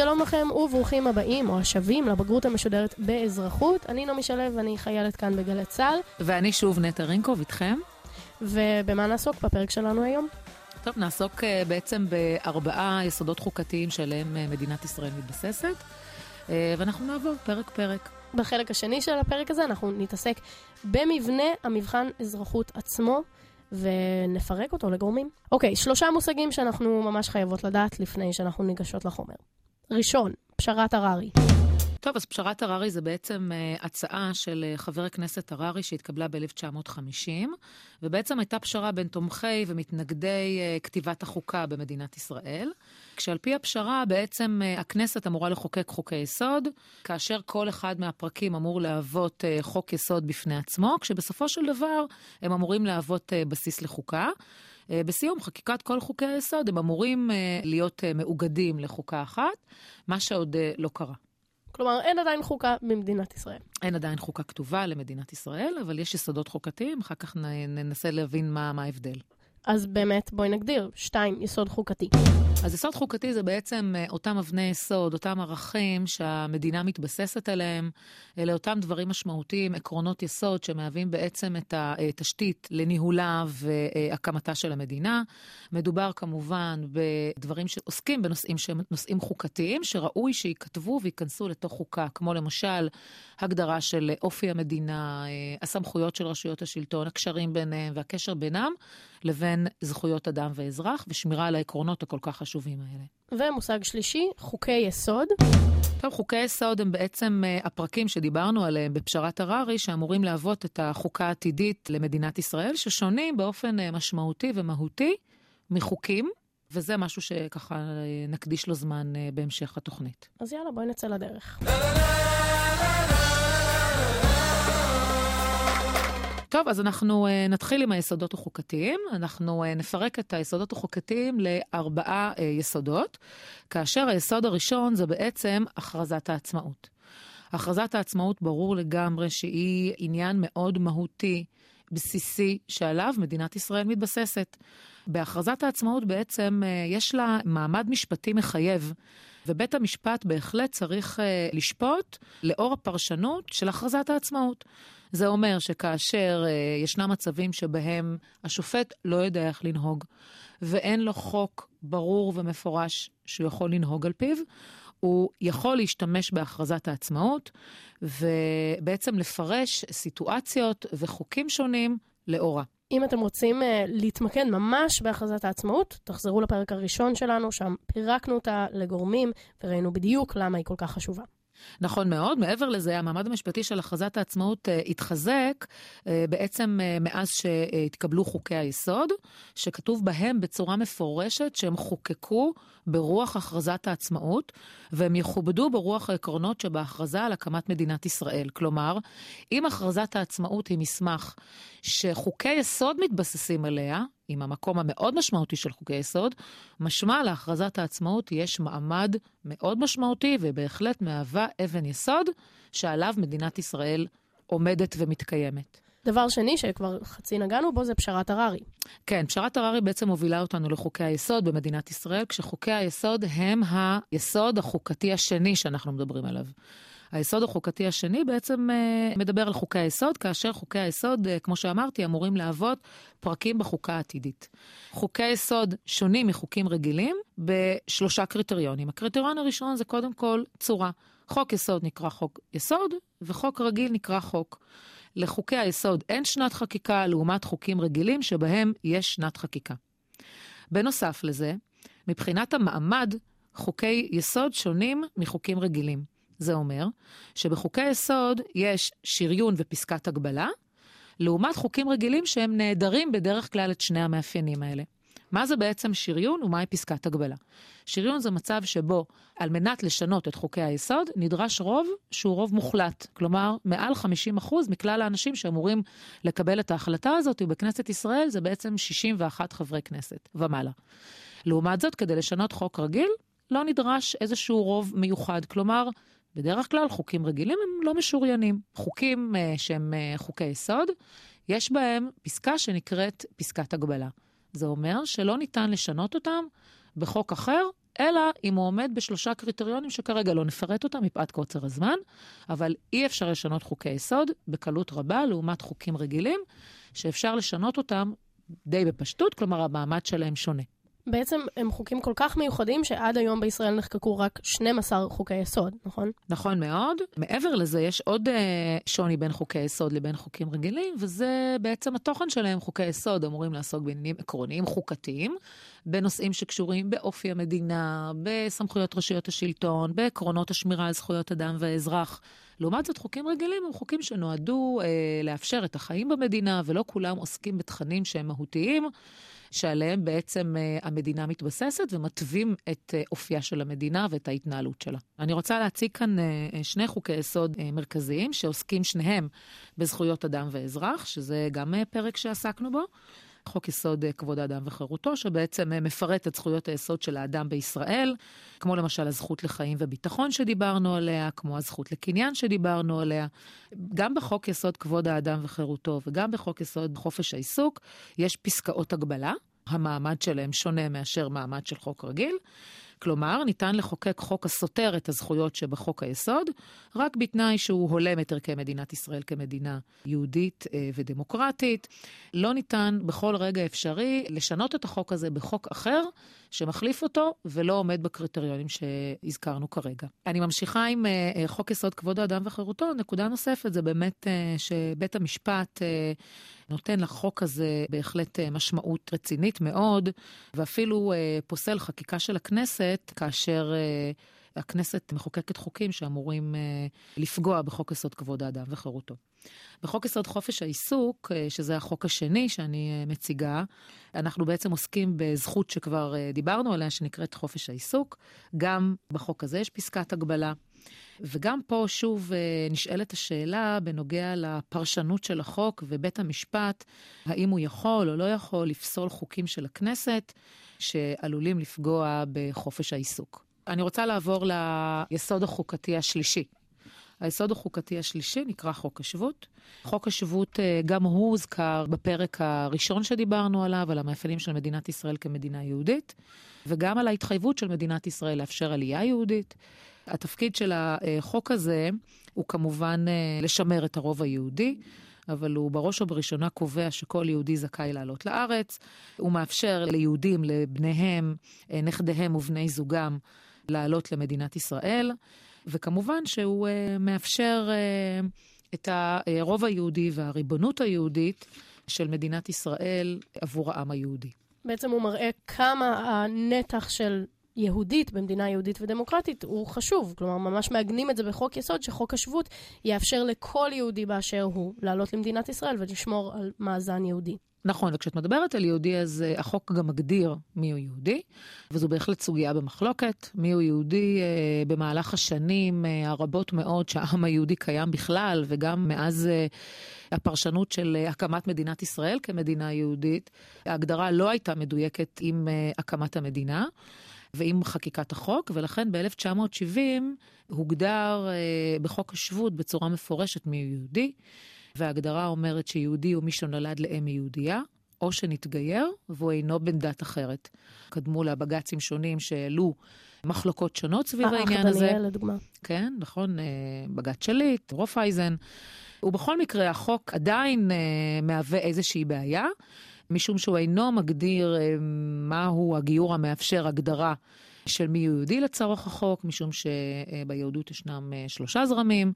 שלום לכם וברוכים הבאים או השבים לבגרות המשודרת באזרחות. אני נעמי שלו ואני חיילת כאן בגלי צה"ל. ואני שוב נטע רינקוב איתכם. ובמה נעסוק בפרק שלנו היום? טוב, נעסוק uh, בעצם בארבעה יסודות חוקתיים שעליהם uh, מדינת ישראל מתבססת, uh, ואנחנו נעבור פרק-פרק. בחלק השני של הפרק הזה אנחנו נתעסק במבנה המבחן אזרחות עצמו. ונפרק אותו לגורמים. אוקיי, שלושה מושגים שאנחנו ממש חייבות לדעת לפני שאנחנו ניגשות לחומר. ראשון, פשרת הררי. טוב, אז פשרת הררי זה בעצם uh, הצעה של uh, חבר הכנסת הררי שהתקבלה ב-1950, ובעצם הייתה פשרה בין תומכי ומתנגדי uh, כתיבת החוקה במדינת ישראל, כשעל פי הפשרה בעצם uh, הכנסת אמורה לחוקק חוקי יסוד, כאשר כל אחד מהפרקים אמור להוות uh, חוק יסוד בפני עצמו, כשבסופו של דבר הם אמורים להוות uh, בסיס לחוקה. בסיום חקיקת כל חוקי היסוד הם אמורים להיות מאוגדים לחוקה אחת, מה שעוד לא קרה. כלומר, אין עדיין חוקה במדינת ישראל. אין עדיין חוקה כתובה למדינת ישראל, אבל יש יסודות חוקתיים, אחר כך ננסה להבין מה, מה ההבדל. אז באמת, בואי נגדיר. שתיים, יסוד חוקתי. אז יסוד חוקתי זה בעצם אה, אותם אבני יסוד, אותם ערכים שהמדינה מתבססת עליהם. אלה אותם דברים משמעותיים, עקרונות יסוד שמהווים בעצם את התשתית לניהולה והקמתה של המדינה. מדובר כמובן בדברים שעוסקים בנושאים שהם נושאים חוקתיים, שראוי שייכתבו וייכנסו לתוך חוקה, כמו למשל הגדרה של אופי המדינה, אה, הסמכויות של רשויות השלטון, הקשרים ביניהם והקשר בינם. לבין זכויות אדם ואזרח, ושמירה על העקרונות הכל כך חשובים האלה. ומושג שלישי, חוקי יסוד. טוב, חוקי יסוד הם בעצם uh, הפרקים שדיברנו עליהם בפשרת הררי, שאמורים להוות את החוקה העתידית למדינת ישראל, ששונים באופן uh, משמעותי ומהותי מחוקים. וזה משהו שככה uh, נקדיש לו זמן בהמשך התוכנית. אז יאללה, בואי נצא לדרך. טוב, אז אנחנו uh, נתחיל עם היסודות החוקתיים. אנחנו uh, נפרק את היסודות החוקתיים לארבעה uh, יסודות, כאשר היסוד הראשון זה בעצם הכרזת העצמאות. הכרזת העצמאות ברור לגמרי שהיא עניין מאוד מהותי, בסיסי, שעליו מדינת ישראל מתבססת. בהכרזת העצמאות בעצם יש לה מעמד משפטי מחייב. ובית המשפט בהחלט צריך uh, לשפוט לאור הפרשנות של הכרזת העצמאות. זה אומר שכאשר uh, ישנם מצבים שבהם השופט לא יודע איך לנהוג, ואין לו חוק ברור ומפורש שהוא יכול לנהוג על פיו, הוא יכול להשתמש בהכרזת העצמאות, ובעצם לפרש סיטואציות וחוקים שונים לאורה. אם אתם רוצים uh, להתמקד ממש בהכרזת העצמאות, תחזרו לפרק הראשון שלנו, שם פירקנו אותה לגורמים וראינו בדיוק למה היא כל כך חשובה. נכון מאוד. מעבר לזה, המעמד המשפטי של הכרזת העצמאות uh, התחזק uh, בעצם uh, מאז שהתקבלו חוקי היסוד, שכתוב בהם בצורה מפורשת שהם חוקקו ברוח הכרזת העצמאות, והם יכובדו ברוח העקרונות שבהכרזה על הקמת מדינת ישראל. כלומר, אם הכרזת העצמאות היא מסמך שחוקי יסוד מתבססים עליה, עם המקום המאוד משמעותי של חוקי יסוד, משמע להכרזת העצמאות יש מעמד מאוד משמעותי ובהחלט מהווה אבן יסוד שעליו מדינת ישראל עומדת ומתקיימת. דבר שני, שכבר חצי נגענו בו, זה פשרת הררי. כן, פשרת הררי בעצם מובילה אותנו לחוקי היסוד במדינת ישראל, כשחוקי היסוד הם היסוד החוקתי השני שאנחנו מדברים עליו. היסוד החוקתי השני בעצם uh, מדבר על חוקי היסוד, כאשר חוקי היסוד, uh, כמו שאמרתי, אמורים להוות פרקים בחוקה העתידית. חוקי היסוד שונים מחוקים רגילים בשלושה קריטריונים. הקריטריון הראשון זה קודם כל צורה. חוק יסוד נקרא חוק יסוד, וחוק רגיל נקרא חוק. לחוקי היסוד אין שנת חקיקה לעומת חוקים רגילים שבהם יש שנת חקיקה. בנוסף לזה, מבחינת המעמד, חוקי יסוד שונים מחוקים רגילים. זה אומר שבחוקי יסוד יש שריון ופסקת הגבלה, לעומת חוקים רגילים שהם נעדרים בדרך כלל את שני המאפיינים האלה. מה זה בעצם שריון ומהי פסקת הגבלה? שריון זה מצב שבו על מנת לשנות את חוקי היסוד נדרש רוב שהוא רוב מוחלט. כלומר, מעל 50% מכלל האנשים שאמורים לקבל את ההחלטה הזאת, ובכנסת ישראל זה בעצם 61 חברי כנסת ומעלה. לעומת זאת, כדי לשנות חוק רגיל, לא נדרש איזשהו רוב מיוחד. כלומר, בדרך כלל חוקים רגילים הם לא משוריינים. חוקים uh, שהם uh, חוקי יסוד, יש בהם פסקה שנקראת פסקת הגבלה. זה אומר שלא ניתן לשנות אותם בחוק אחר, אלא אם הוא עומד בשלושה קריטריונים שכרגע לא נפרט אותם מפאת קוצר הזמן, אבל אי אפשר לשנות חוקי יסוד בקלות רבה לעומת חוקים רגילים, שאפשר לשנות אותם די בפשטות, כלומר המעמד שלהם שונה. בעצם הם חוקים כל כך מיוחדים שעד היום בישראל נחקקו רק 12 חוקי יסוד, נכון? נכון מאוד. מעבר לזה, יש עוד uh, שוני בין חוקי יסוד לבין חוקים רגילים, וזה בעצם התוכן שלהם. חוקי יסוד אמורים לעסוק בעניינים עקרוניים חוקתיים, בנושאים שקשורים באופי המדינה, בסמכויות רשויות השלטון, בעקרונות השמירה על זכויות אדם ואזרח. לעומת זאת, חוקים רגילים הם חוקים שנועדו אה, לאפשר את החיים במדינה, ולא כולם עוסקים בתכנים שהם מהותיים. שעליהם בעצם uh, המדינה מתבססת ומתווים את uh, אופייה של המדינה ואת ההתנהלות שלה. אני רוצה להציג כאן uh, שני חוקי יסוד מרכזיים שעוסקים שניהם בזכויות אדם ואזרח, שזה גם פרק שעסקנו בו. חוק יסוד כבוד האדם וחירותו, שבעצם מפרט את זכויות היסוד של האדם בישראל, כמו למשל הזכות לחיים וביטחון שדיברנו עליה, כמו הזכות לקניין שדיברנו עליה. גם בחוק יסוד כבוד האדם וחירותו וגם בחוק יסוד חופש העיסוק, יש פסקאות הגבלה. המעמד שלהם שונה מאשר מעמד של חוק רגיל. כלומר, ניתן לחוקק חוק הסותר את הזכויות שבחוק היסוד, רק בתנאי שהוא הולם את ערכי מדינת ישראל כמדינה יהודית אה, ודמוקרטית. לא ניתן בכל רגע אפשרי לשנות את החוק הזה בחוק אחר שמחליף אותו ולא עומד בקריטריונים שהזכרנו כרגע. אני ממשיכה עם אה, אה, חוק יסוד כבוד האדם וחירותו. נקודה נוספת זה באמת שבית המשפט נותן לחוק הזה בהחלט משמעות רצינית מאוד, ואפילו פוסל חקיקה של הכנסת. הכנסת, כאשר uh, הכנסת מחוקקת חוקים שאמורים uh, לפגוע בחוק יסוד כבוד האדם וחירותו. בחוק יסוד חופש העיסוק, uh, שזה החוק השני שאני מציגה, אנחנו בעצם עוסקים בזכות שכבר דיברנו עליה, שנקראת חופש העיסוק. גם בחוק הזה יש פסקת הגבלה. וגם פה שוב נשאלת השאלה בנוגע לפרשנות של החוק ובית המשפט, האם הוא יכול או לא יכול לפסול חוקים של הכנסת שעלולים לפגוע בחופש העיסוק. אני רוצה לעבור ליסוד החוקתי השלישי. היסוד החוקתי השלישי נקרא חוק השבות. חוק השבות, אה, גם הוא הוזכר בפרק הראשון שדיברנו עליו, על המאפיינים של מדינת ישראל כמדינה יהודית, וגם על ההתחייבות של מדינת ישראל לאפשר עלייה יהודית. התפקיד של החוק הזה הוא כמובן אה, לשמר את הרוב היהודי. אבל הוא בראש ובראשונה קובע שכל יהודי זכאי לעלות לארץ. הוא מאפשר ליהודים, לבניהם, אה, נכדיהם ובני זוגם לעלות למדינת ישראל, וכמובן שהוא uh, מאפשר את הרוב היהודי והריבונות היהודית של מדינת ישראל עבור העם היהודי. בעצם הוא מראה כמה הנתח של יהודית במדינה יהודית ודמוקרטית הוא חשוב. כלומר, ממש מעגנים את זה בחוק יסוד, שחוק השבות יאפשר לכל יהודי באשר הוא לעלות למדינת ישראל ולשמור על מאזן יהודי. נכון, וכשאת מדברת על יהודי, אז uh, החוק גם מגדיר מיהו יהודי, וזו בהחלט סוגיה במחלוקת. מיהו יהודי uh, במהלך השנים uh, הרבות מאוד שהעם היהודי קיים בכלל, וגם מאז uh, הפרשנות של uh, הקמת מדינת ישראל כמדינה יהודית, ההגדרה לא הייתה מדויקת עם uh, הקמת המדינה. ועם חקיקת החוק, ולכן ב-1970 הוגדר אה, בחוק השבות בצורה מפורשת מי יהודי, וההגדרה אומרת שיהודי הוא מי שנולד לאם יהודייה, או שנתגייר, והוא אינו בן דת אחרת. קדמו לה בג"צים שונים שהעלו מחלוקות שונות סביב אה, העניין הזה. דניאל, לדוגמה. כן, נכון, אה, בג"ץ שליט, רופאייזן. ובכל מקרה, החוק עדיין אה, מהווה איזושהי בעיה. משום שהוא אינו מגדיר אה, מהו הגיור המאפשר הגדרה של מי יהודי לצורך החוק, משום שביהדות ישנם אה, שלושה זרמים.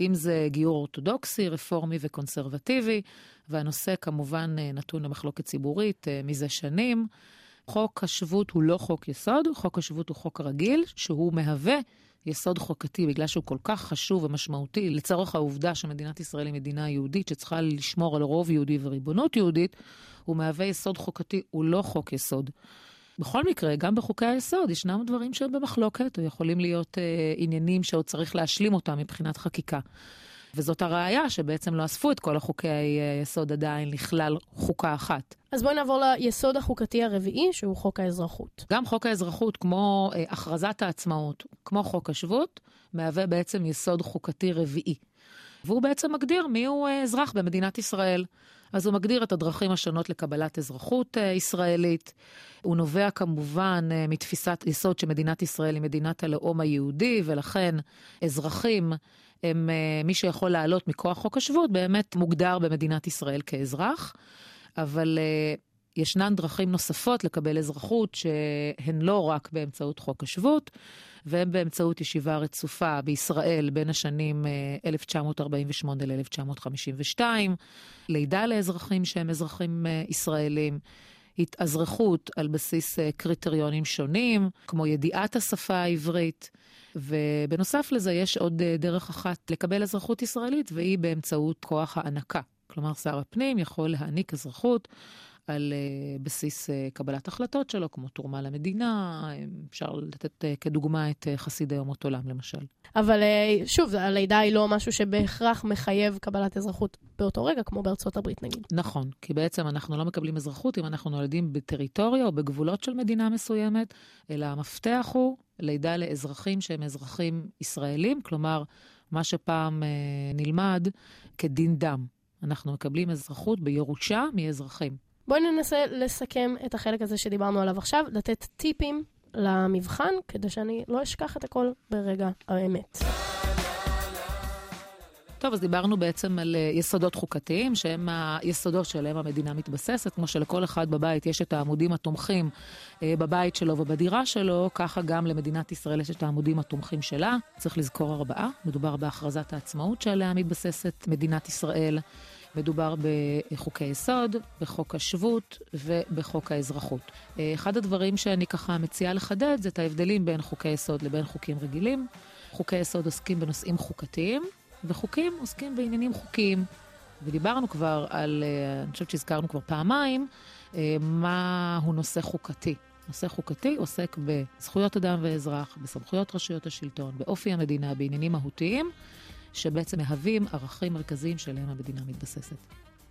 אם זה גיור אורתודוקסי, רפורמי וקונסרבטיבי, והנושא כמובן אה, נתון למחלוקת ציבורית מזה שנים. חוק השבות הוא לא חוק יסוד, חוק השבות הוא חוק רגיל, שהוא מהווה יסוד חוקתי, בגלל שהוא כל כך חשוב ומשמעותי לצורך העובדה שמדינת ישראל היא מדינה יהודית שצריכה לשמור על רוב יהודי וריבונות יהודית, הוא מהווה יסוד חוקתי, הוא לא חוק יסוד. בכל מקרה, גם בחוקי היסוד ישנם דברים שהם במחלוקת, או יכולים להיות אה, עניינים שעוד צריך להשלים אותם מבחינת חקיקה. וזאת הראיה שבעצם לא אספו את כל החוקי היסוד עדיין לכלל חוקה אחת. אז בואי נעבור ליסוד החוקתי הרביעי, שהוא חוק האזרחות. גם חוק האזרחות, כמו אה, הכרזת העצמאות, כמו חוק השבות, מהווה בעצם יסוד חוקתי רביעי. והוא בעצם מגדיר מיהו אזרח במדינת ישראל. אז הוא מגדיר את הדרכים השונות לקבלת אזרחות ישראלית. הוא נובע כמובן מתפיסת יסוד שמדינת ישראל היא מדינת הלאום היהודי, ולכן אזרחים הם מי שיכול לעלות מכוח חוק השבות, באמת מוגדר במדינת ישראל כאזרח. אבל ישנן דרכים נוספות לקבל אזרחות שהן לא רק באמצעות חוק השבות, והן באמצעות ישיבה רצופה בישראל בין השנים 1948 אה, ל-1952, לידה לאזרחים שהם אזרחים אה, ישראלים. התאזרחות על בסיס אה, קריטריונים שונים, כמו ידיעת השפה העברית. ובנוסף לזה יש עוד דרך אחת לקבל אזרחות ישראלית, והיא באמצעות כוח הענקה. כלומר, שר הפנים יכול להעניק אזרחות על uh, בסיס uh, קבלת החלטות שלו, כמו תרומה למדינה, אפשר לתת uh, כדוגמה את חסידי אומות עולם, למשל. אבל שוב, הלידה היא לא משהו שבהכרח מחייב קבלת אזרחות באותו רגע, כמו בארצות הברית נגיד. נכון, כי בעצם אנחנו לא מקבלים אזרחות אם אנחנו נולדים בטריטוריה או בגבולות של מדינה מסוימת, אלא המפתח הוא לידה לאזרחים שהם אזרחים ישראלים, כלומר, מה שפעם נלמד כדין דם. אנחנו מקבלים אזרחות בירושה מאזרחים. בואי ננסה לסכם את החלק הזה שדיברנו עליו עכשיו, לתת טיפים למבחן, כדי שאני לא אשכח את הכל ברגע האמת. טוב, אז דיברנו בעצם על אה, יסודות חוקתיים, שהם היסודות שעליהם המדינה מתבססת. כמו שלכל אחד בבית יש את העמודים התומכים אה, בבית שלו ובדירה שלו, ככה גם למדינת ישראל יש את העמודים התומכים שלה. צריך לזכור ארבעה. מדובר בהכרזת העצמאות שעליה מתבססת מדינת ישראל. מדובר בחוקי יסוד, בחוק השבות ובחוק האזרחות. אחד הדברים שאני ככה מציעה לחדד זה את ההבדלים בין חוקי יסוד לבין חוקים רגילים. חוקי יסוד עוסקים בנושאים חוקתיים, וחוקים עוסקים בעניינים חוקיים. ודיברנו כבר על, אה, אני חושבת שהזכרנו כבר פעמיים, אה, מהו נושא חוקתי. נושא חוקתי עוסק בזכויות אדם ואזרח, בסמכויות רשויות השלטון, באופי המדינה, בעניינים מהותיים. שבעצם מהווים ערכים מרכזיים שעליהם המדינה מתבססת.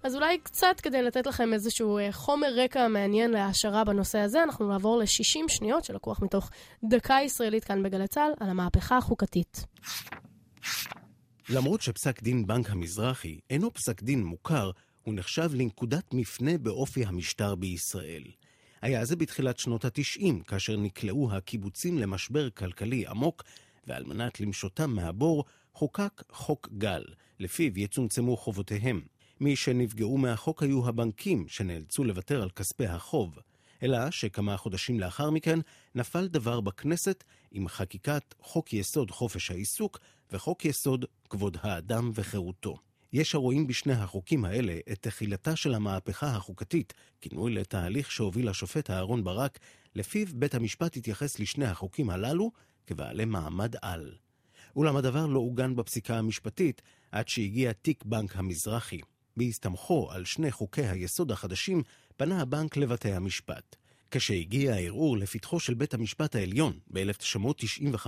אז אולי קצת כדי לתת לכם איזשהו אה, חומר רקע מעניין להעשרה בנושא הזה, אנחנו נעבור ל-60 שניות שלקוח מתוך דקה ישראלית כאן בגלי צה"ל על המהפכה החוקתית. למרות שפסק דין בנק המזרחי אינו פסק דין מוכר, הוא נחשב לנקודת מפנה באופי המשטר בישראל. היה זה בתחילת שנות התשעים, כאשר נקלעו הקיבוצים למשבר כלכלי עמוק, ועל מנת למשותם מהבור, חוקק חוק גל, לפיו יצומצמו חובותיהם. מי שנפגעו מהחוק היו הבנקים, שנאלצו לוותר על כספי החוב. אלא שכמה חודשים לאחר מכן נפל דבר בכנסת עם חקיקת חוק יסוד חופש העיסוק וחוק יסוד כבוד האדם וחירותו. יש הרואים בשני החוקים האלה את תחילתה של המהפכה החוקתית, כינוי לתהליך שהוביל השופט אהרן ברק, לפיו בית המשפט התייחס לשני החוקים הללו כבעלי מעמד על. אולם הדבר לא עוגן בפסיקה המשפטית עד שהגיע תיק בנק המזרחי. בהסתמכו על שני חוקי היסוד החדשים, פנה הבנק לבתי המשפט. כשהגיע הערעור לפתחו של בית המשפט העליון ב-1995,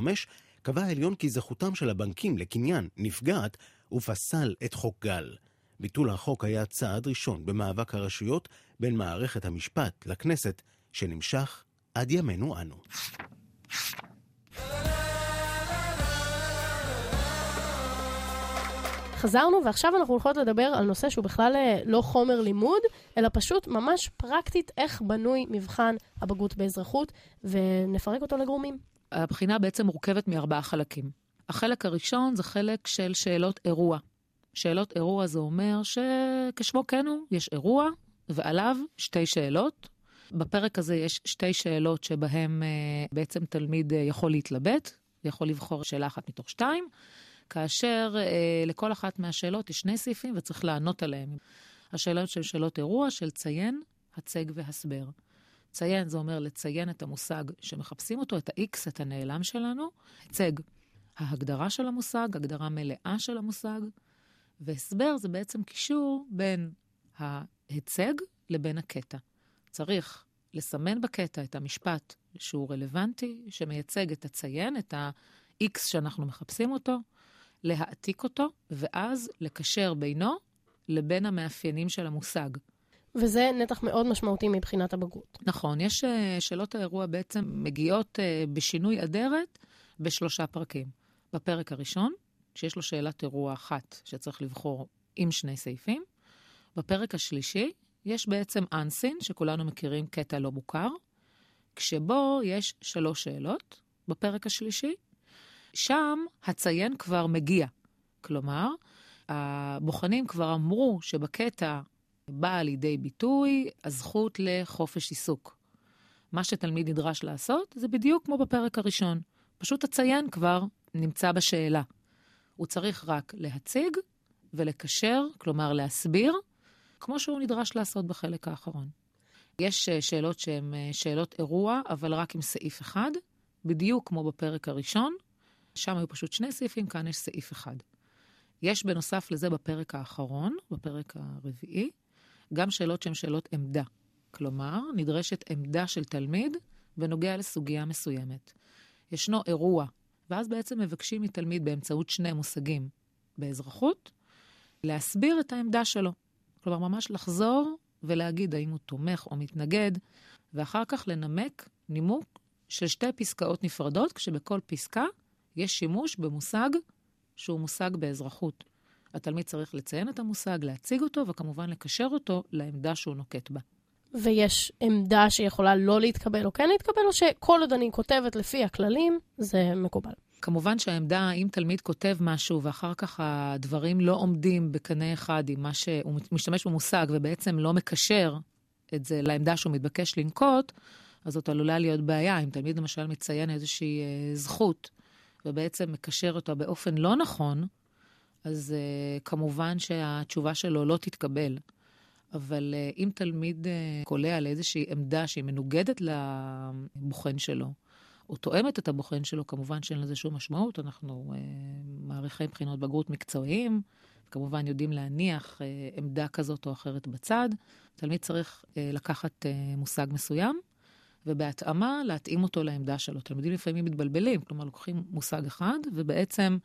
קבע העליון כי זכותם של הבנקים לקניין נפגעת ופסל את חוק גל. ביטול החוק היה צעד ראשון במאבק הרשויות בין מערכת המשפט לכנסת, שנמשך עד ימינו אנו. חזרנו, ועכשיו אנחנו הולכות לדבר על נושא שהוא בכלל אה, לא חומר לימוד, אלא פשוט ממש פרקטית איך בנוי מבחן הבגרות באזרחות, ונפרק אותו לגרומים. הבחינה בעצם מורכבת מארבעה חלקים. החלק הראשון זה חלק של שאלות אירוע. שאלות אירוע זה אומר שכשמו כן הוא, יש אירוע, ועליו שתי שאלות. בפרק הזה יש שתי שאלות שבהן אה, בעצם תלמיד אה, יכול להתלבט, יכול לבחור שאלה אחת מתוך שתיים. כאשר אה, לכל אחת מהשאלות יש שני סעיפים וצריך לענות עליהם. השאלות של שאלות אירוע של ציין, הצג והסבר. ציין זה אומר לציין את המושג שמחפשים אותו, את ה-X, את הנעלם שלנו. הצג, ההגדרה של המושג, הגדרה מלאה של המושג. והסבר זה בעצם קישור בין ההצג לבין הקטע. צריך לסמן בקטע את המשפט שהוא רלוונטי, שמייצג את הציין, את ה-X שאנחנו מחפשים אותו, להעתיק אותו, ואז לקשר בינו לבין המאפיינים של המושג. וזה נתח מאוד משמעותי מבחינת הבגרות. נכון, יש אה, שאלות האירוע בעצם מגיעות אה, בשינוי אדרת בשלושה פרקים. בפרק הראשון, שיש לו שאלת אירוע אחת שצריך לבחור עם שני סעיפים. בפרק השלישי יש בעצם אנסין, שכולנו מכירים קטע לא מוכר, כשבו יש שלוש שאלות בפרק השלישי. שם הציין כבר מגיע. כלומר, הבוחנים כבר אמרו שבקטע באה לידי ביטוי הזכות לחופש עיסוק. מה שתלמיד נדרש לעשות זה בדיוק כמו בפרק הראשון. פשוט הציין כבר נמצא בשאלה. הוא צריך רק להציג ולקשר, כלומר להסביר, כמו שהוא נדרש לעשות בחלק האחרון. יש אה, שאלות שהן אה, שאלות אירוע, אבל רק עם סעיף אחד, בדיוק כמו בפרק הראשון. שם היו פשוט שני סעיפים, כאן יש סעיף אחד. יש בנוסף לזה בפרק האחרון, בפרק הרביעי, גם שאלות שהן שאלות עמדה. כלומר, נדרשת עמדה של תלמיד בנוגע לסוגיה מסוימת. ישנו אירוע, ואז בעצם מבקשים מתלמיד באמצעות שני מושגים באזרחות, להסביר את העמדה שלו. כלומר, ממש לחזור ולהגיד האם הוא תומך או מתנגד, ואחר כך לנמק נימוק של שתי פסקאות נפרדות, כשבכל פסקה יש שימוש במושג שהוא מושג באזרחות. התלמיד צריך לציין את המושג, להציג אותו, וכמובן לקשר אותו לעמדה שהוא נוקט בה. ויש עמדה שיכולה לא להתקבל או כן להתקבל, או שכל עוד אני כותבת לפי הכללים, זה מקובל. כמובן שהעמדה, אם תלמיד כותב משהו ואחר כך הדברים לא עומדים בקנה אחד עם מה שהוא משתמש במושג ובעצם לא מקשר את זה לעמדה שהוא מתבקש לנקוט, אז זאת עלולה להיות בעיה. אם תלמיד למשל מציין איזושהי אה, זכות ובעצם מקשר אותה באופן לא נכון, אז אה, כמובן שהתשובה שלו לא תתקבל. אבל אה, אם תלמיד אה, קולע לאיזושהי עמדה שהיא מנוגדת לבוחן שלו, או תואמת את הבוחן שלו, כמובן שאין לזה שום משמעות. אנחנו אה, מעריכי בחינות בגרות מקצועיים, כמובן יודעים להניח אה, עמדה כזאת או אחרת בצד. תלמיד צריך אה, לקחת אה, מושג מסוים, ובהתאמה להתאים אותו לעמדה שלו. תלמידים לפעמים מתבלבלים, כלומר לוקחים מושג אחד, ובעצם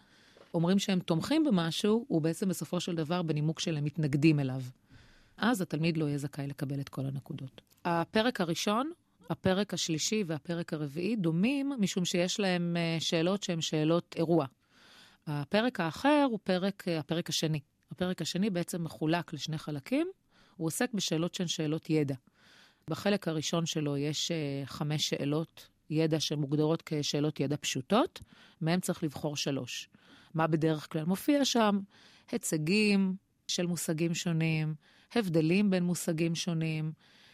אומרים שהם תומכים במשהו, ובעצם בסופו של דבר בנימוק שלהם מתנגדים אליו. אז התלמיד לא יהיה זכאי לקבל את כל הנקודות. הפרק הראשון, הפרק השלישי והפרק הרביעי דומים, משום שיש להם אה, שאלות שהן שאלות אירוע. הפרק האחר הוא פרק, אה, הפרק השני. הפרק השני בעצם מחולק לשני חלקים, הוא עוסק בשאלות שהן שאלות ידע. בחלק הראשון שלו יש אה, חמש שאלות ידע שמוגדרות כשאלות ידע פשוטות, מהם צריך לבחור שלוש. מה בדרך כלל מופיע שם? הצגים של מושגים שונים, הבדלים בין מושגים שונים,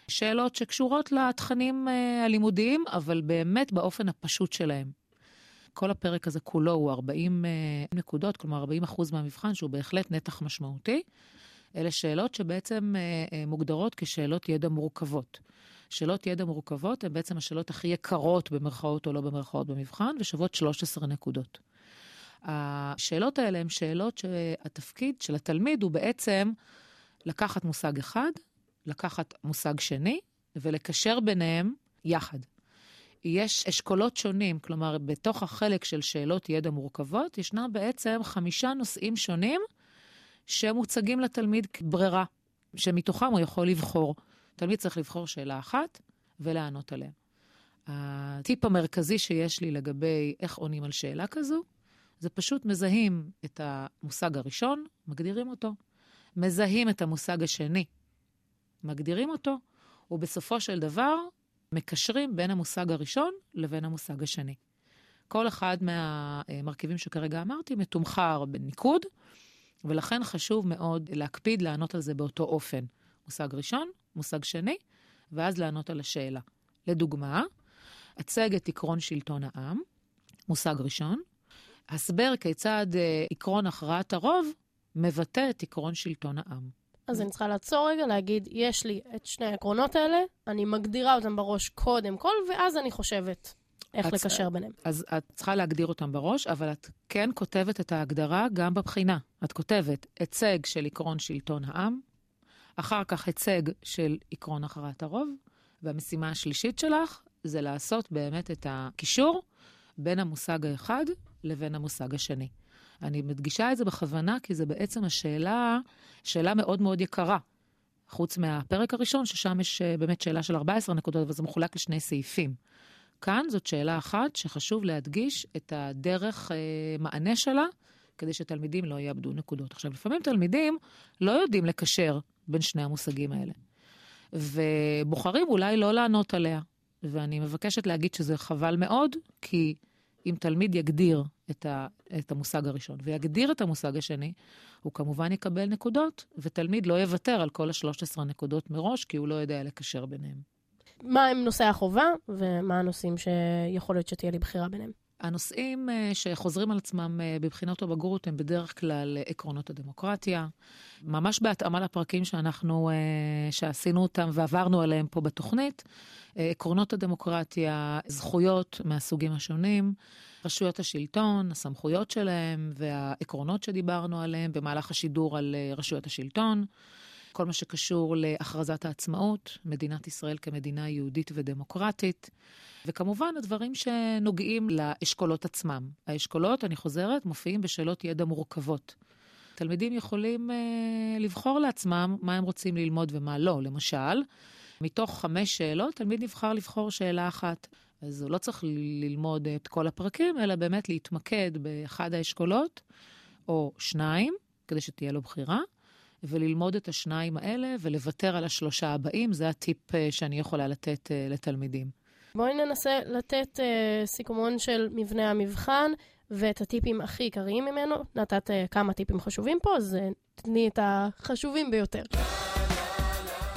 שאלות שקשורות לתכנים uh, הלימודיים, אבל באמת באופן הפשוט שלהם. כל הפרק הזה כולו הוא 40 uh, אה, נקודות, כלומר 40 אחוז מהמבחן, שהוא בהחלט נתח משמעותי. אלה שאלות שבעצם uh, uh, מוגדרות כשאלות ידע מורכבות. שאלות ידע מורכבות הן בעצם השאלות הכי יקרות במרכאות או לא במרכאות במבחן, ושוות 13 נקודות. השאלות האלה הן שאלות שהתפקיד של התלמיד הוא בעצם לקחת מושג אחד, לקחת מושג שני ולקשר ביניהם יחד. יש אשכולות שונים, כלומר, בתוך החלק של שאלות ידע מורכבות, ישנם בעצם חמישה נושאים שונים שמוצגים לתלמיד כברירה, שמתוכם הוא יכול לבחור. תלמיד צריך לבחור שאלה אחת ולענות עליה. הטיפ המרכזי שיש לי לגבי איך עונים על שאלה כזו, זה פשוט מזהים את המושג הראשון, מגדירים אותו. מזהים את המושג השני, מגדירים אותו, ובסופו של דבר מקשרים בין המושג הראשון לבין המושג השני. כל אחד מהמרכיבים שכרגע אמרתי מתומחר בניקוד, ולכן חשוב מאוד להקפיד לענות על זה באותו אופן. מושג ראשון, מושג שני, ואז לענות על השאלה. לדוגמה, הצג את עקרון שלטון העם, מושג ראשון, הסבר כיצד אה, עקרון הכרעת הרוב מבטא את עקרון שלטון העם. אז אני צריכה לעצור רגע, להגיד, יש לי את שני העקרונות האלה, אני מגדירה אותם בראש קודם כל, ואז אני חושבת איך את, לקשר ביניהם. אז את צריכה להגדיר אותם בראש, אבל את כן כותבת את ההגדרה גם בבחינה. את כותבת היצג של עקרון שלטון העם, אחר כך היצג של עקרון הכרעת הרוב, והמשימה השלישית שלך זה לעשות באמת את הקישור בין המושג האחד לבין המושג השני. אני מדגישה את זה בכוונה, כי זה בעצם השאלה, שאלה מאוד מאוד יקרה. חוץ מהפרק הראשון, ששם יש אה, באמת שאלה של 14 נקודות, אבל זה מחולק לשני סעיפים. כאן זאת שאלה אחת שחשוב להדגיש את הדרך אה, מענה שלה, כדי שתלמידים לא יאבדו נקודות. עכשיו, לפעמים תלמידים לא יודעים לקשר בין שני המושגים האלה, ובוחרים אולי לא לענות עליה. ואני מבקשת להגיד שזה חבל מאוד, כי אם תלמיד יגדיר את, ה, את המושג הראשון ויגדיר את המושג השני, הוא כמובן יקבל נקודות, ותלמיד לא יוותר על כל ה-13 נקודות מראש, כי הוא לא יודע לקשר ביניהם. מה הם נושאי החובה, ומה הנושאים שיכול להיות שתהיה לי בחירה ביניהם? הנושאים אה, שחוזרים על עצמם אה, בבחינות הבגרות הם בדרך כלל אה, עקרונות הדמוקרטיה, ממש בהתאמה לפרקים שאנחנו, שעשינו אותם ועברנו עליהם פה בתוכנית. עקרונות הדמוקרטיה, זכויות מהסוגים השונים, רשויות השלטון, הסמכויות שלהם והעקרונות שדיברנו עליהם במהלך השידור על רשויות השלטון. כל מה שקשור להכרזת העצמאות, מדינת ישראל כמדינה יהודית ודמוקרטית, וכמובן הדברים שנוגעים לאשכולות עצמם. האשכולות, אני חוזרת, מופיעים בשאלות ידע מורכבות. תלמידים יכולים אה, לבחור לעצמם מה הם רוצים ללמוד ומה לא. למשל, מתוך חמש שאלות, תלמיד נבחר לבחור שאלה אחת. אז הוא לא צריך ללמוד את כל הפרקים, אלא באמת להתמקד באחד האשכולות, או שניים, כדי שתהיה לו בחירה, וללמוד את השניים האלה ולוותר על השלושה הבאים. זה הטיפ אה, שאני יכולה לתת אה, לתלמידים. בואי ננסה לתת uh, סיכומון של מבנה המבחן ואת הטיפים הכי עיקריים ממנו. נתת uh, כמה טיפים חשובים פה, אז uh, תני את החשובים ביותר.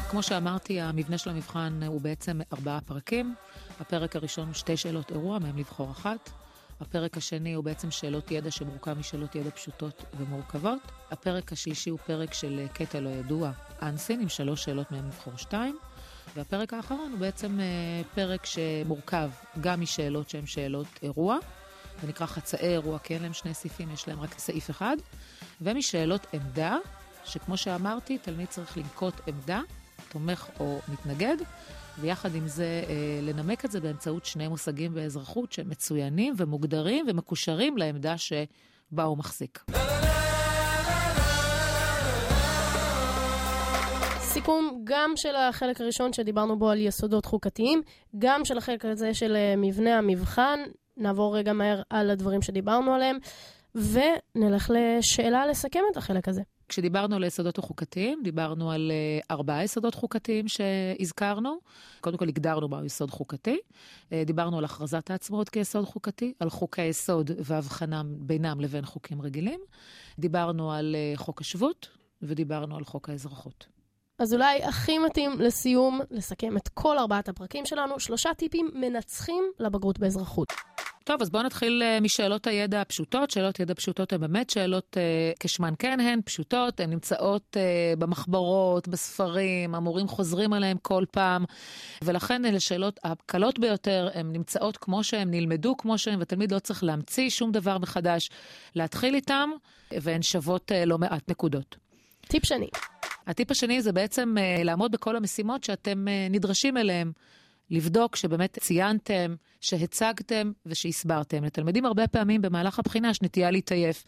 כמו שאמרתי, המבנה של המבחן הוא בעצם ארבעה פרקים. הפרק הראשון הוא שתי שאלות אירוע, מהם לבחור אחת. הפרק השני הוא בעצם שאלות ידע שמורכב משאלות ידע פשוטות ומורכבות. הפרק השלישי הוא פרק של קטע לא ידוע, אנסין, עם שלוש שאלות מהם לבחור שתיים. והפרק האחרון הוא בעצם אה, פרק שמורכב גם משאלות שהן שאלות אירוע, זה נקרא חצאי אירוע, כי אין להם שני סעיפים, יש להם רק סעיף אחד, ומשאלות עמדה, שכמו שאמרתי, תלמיד צריך לנקוט עמדה, תומך או מתנגד, ויחד עם זה אה, לנמק את זה באמצעות שני מושגים באזרחות שהם מצוינים ומוגדרים ומקושרים לעמדה שבה הוא מחזיק. סיכום גם של החלק הראשון שדיברנו בו על יסודות חוקתיים, גם של החלק הזה של אה, מבנה המבחן. נעבור רגע מהר על הדברים שדיברנו עליהם, ונלך לשאלה לסכם את החלק הזה. כשדיברנו על היסודות החוקתיים, דיברנו על uh, ארבעה יסודות חוקתיים שהזכרנו. קודם כל הגדרנו מהו יסוד חוקתי. Uh, דיברנו על הכרזת העצמאות כיסוד חוקתי, על חוקי היסוד והבחנם בינם לבין חוקים רגילים. דיברנו על uh, חוק השבות, ודיברנו על חוק האזרחות. אז אולי הכי מתאים לסיום לסכם את כל ארבעת הפרקים שלנו, שלושה טיפים מנצחים לבגרות באזרחות. טוב, אז בואו נתחיל uh, משאלות הידע הפשוטות. שאלות ידע פשוטות הן באמת שאלות uh, כשמן כן הן, פשוטות, הן נמצאות uh, במחברות, בספרים, המורים חוזרים עליהן כל פעם, ולכן אלה שאלות הקלות ביותר, הן נמצאות כמו שהן, נלמדו כמו שהן, ותלמיד לא צריך להמציא שום דבר מחדש, להתחיל איתן, והן שוות uh, לא מעט נקודות. טיפ שני. הטיפ השני זה בעצם uh, לעמוד בכל המשימות שאתם uh, נדרשים אליהן. לבדוק שבאמת ציינתם, שהצגתם ושהסברתם. לתלמידים הרבה פעמים במהלך הבחינה יש נטייה להתעייף.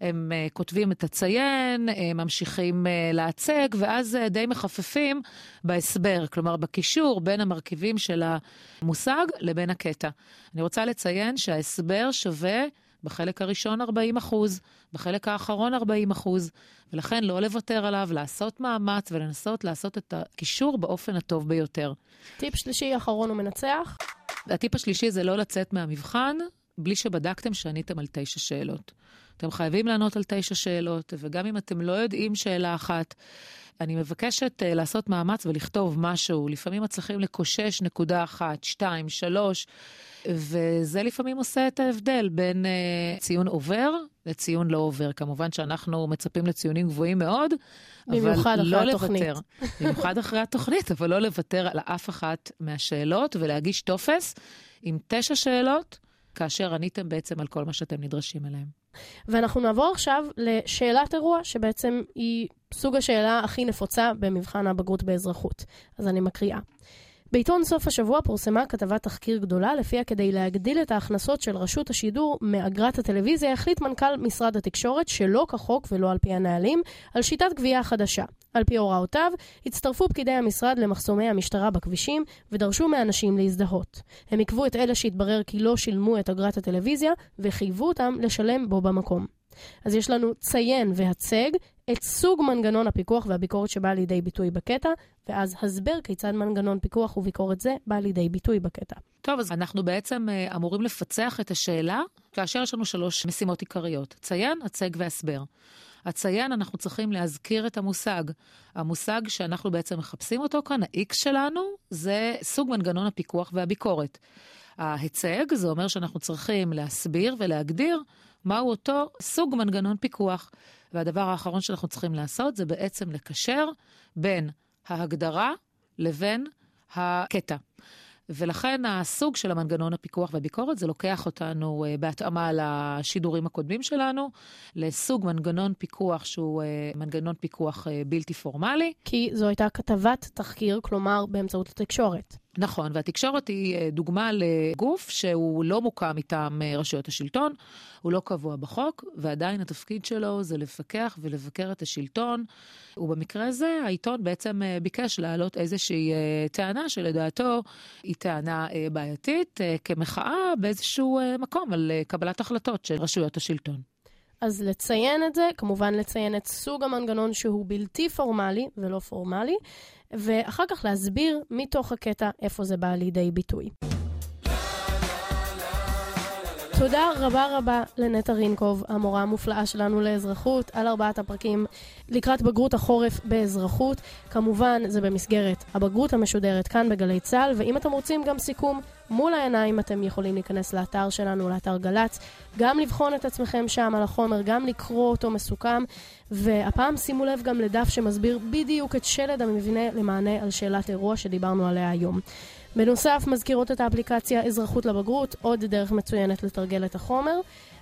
הם uh, כותבים את הציין, הם ממשיכים uh, להצג, ואז uh, די מחפפים בהסבר, כלומר בקישור בין המרכיבים של המושג לבין הקטע. אני רוצה לציין שההסבר שווה בחלק הראשון 40 אחוז, בחלק האחרון 40 אחוז, ולכן לא לוותר עליו, לעשות מאמץ ולנסות לעשות את הקישור באופן הטוב ביותר. טיפ שלישי, אחרון ומנצח. הטיפ השלישי זה לא לצאת מהמבחן בלי שבדקתם שעניתם על תשע שאלות. אתם חייבים לענות על תשע שאלות, וגם אם אתם לא יודעים שאלה אחת, אני מבקשת uh, לעשות מאמץ ולכתוב משהו. לפעמים מצליחים לקושש נקודה אחת, שתיים, שלוש, וזה לפעמים עושה את ההבדל בין uh, ציון עובר לציון לא עובר. כמובן שאנחנו מצפים לציונים גבוהים מאוד, במיוחד אחרי לא התוכנית. לוותר. במיוחד אחרי התוכנית, אבל לא לוותר על אף אחת מהשאלות ולהגיש טופס עם תשע שאלות, כאשר עניתם בעצם על כל מה שאתם נדרשים אליהם. ואנחנו נעבור עכשיו לשאלת אירוע, שבעצם היא סוג השאלה הכי נפוצה במבחן הבגרות באזרחות. אז אני מקריאה. בעיתון סוף השבוע פורסמה כתבת תחקיר גדולה, לפיה כדי להגדיל את ההכנסות של רשות השידור מאגרת הטלוויזיה, החליט מנכ"ל משרד התקשורת, שלא כחוק ולא על פי הנהלים, על שיטת גבייה חדשה. על פי הוראותיו, הצטרפו פקידי המשרד למחסומי המשטרה בכבישים, ודרשו מאנשים להזדהות. הם עיכבו את אלה שהתברר כי לא שילמו את אגרת הטלוויזיה, וחייבו אותם לשלם בו במקום. אז יש לנו ציין והצג את סוג מנגנון הפיקוח והביקורת שבא לידי ביטוי בקטע, ואז הסבר כיצד מנגנון פיקוח וביקורת זה בא לידי ביטוי בקטע. טוב, אז אנחנו בעצם אה, אמורים לפצח את השאלה כאשר יש לנו שלוש משימות עיקריות. ציין, הצג והסבר. הציין, אנחנו צריכים להזכיר את המושג. המושג שאנחנו בעצם מחפשים אותו כאן, ה-X שלנו, זה סוג מנגנון הפיקוח והביקורת. ההצג, זה אומר שאנחנו צריכים להסביר ולהגדיר מהו אותו סוג מנגנון פיקוח. והדבר האחרון שאנחנו צריכים לעשות זה בעצם לקשר בין ההגדרה לבין הקטע. ולכן הסוג של המנגנון הפיקוח והביקורת, זה לוקח אותנו uh, בהתאמה לשידורים הקודמים שלנו, לסוג מנגנון פיקוח שהוא uh, מנגנון פיקוח uh, בלתי פורמלי. כי זו הייתה כתבת תחקיר, כלומר באמצעות התקשורת. נכון, והתקשורת היא אה, דוגמה לגוף שהוא לא מוקם מטעם אה, רשויות השלטון, הוא לא קבוע בחוק, ועדיין התפקיד שלו זה לפקח ולבקר את השלטון. ובמקרה הזה העיתון בעצם אה, ביקש להעלות איזושהי טענה שלדעתו היא טענה בעייתית, כמחאה באיזשהו מקום על קבלת החלטות של רשויות השלטון. אז לציין את זה, כמובן לציין את סוג המנגנון שהוא בלתי פורמלי ולא פורמלי, ואחר כך להסביר מתוך הקטע איפה זה בא לידי ביטוי. תודה רבה רבה לנטע רינקוב, המורה המופלאה שלנו לאזרחות, על ארבעת הפרקים לקראת בגרות החורף באזרחות. כמובן, זה במסגרת הבגרות המשודרת כאן בגלי צה"ל, ואם אתם רוצים גם סיכום מול העיניים, אתם יכולים להיכנס לאתר שלנו, לאתר גל"צ, גם לבחון את עצמכם שם על החומר, גם לקרוא אותו מסוכם, והפעם שימו לב גם לדף שמסביר בדיוק את שלד המבנה למענה על שאלת אירוע שדיברנו עליה היום. בנוסף, מזכירות את האפליקציה אזרחות לבגרות, עוד דרך מצוינת לתרגל את החומר,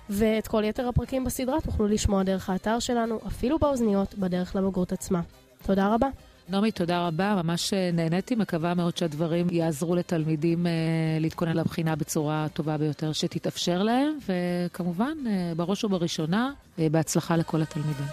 ואת כל יתר הפרקים בסדרה תוכלו לשמוע דרך האתר שלנו, אפילו באוזניות, בדרך לבגרות עצמה. תודה רבה. נעמי, תודה רבה, ממש אה, נהניתי, מקווה מאוד שהדברים יעזרו לתלמידים אה, להתכונן לבחינה בצורה הטובה ביותר שתתאפשר להם, וכמובן, אה, בראש ובראשונה, אה, בהצלחה לכל התלמידים.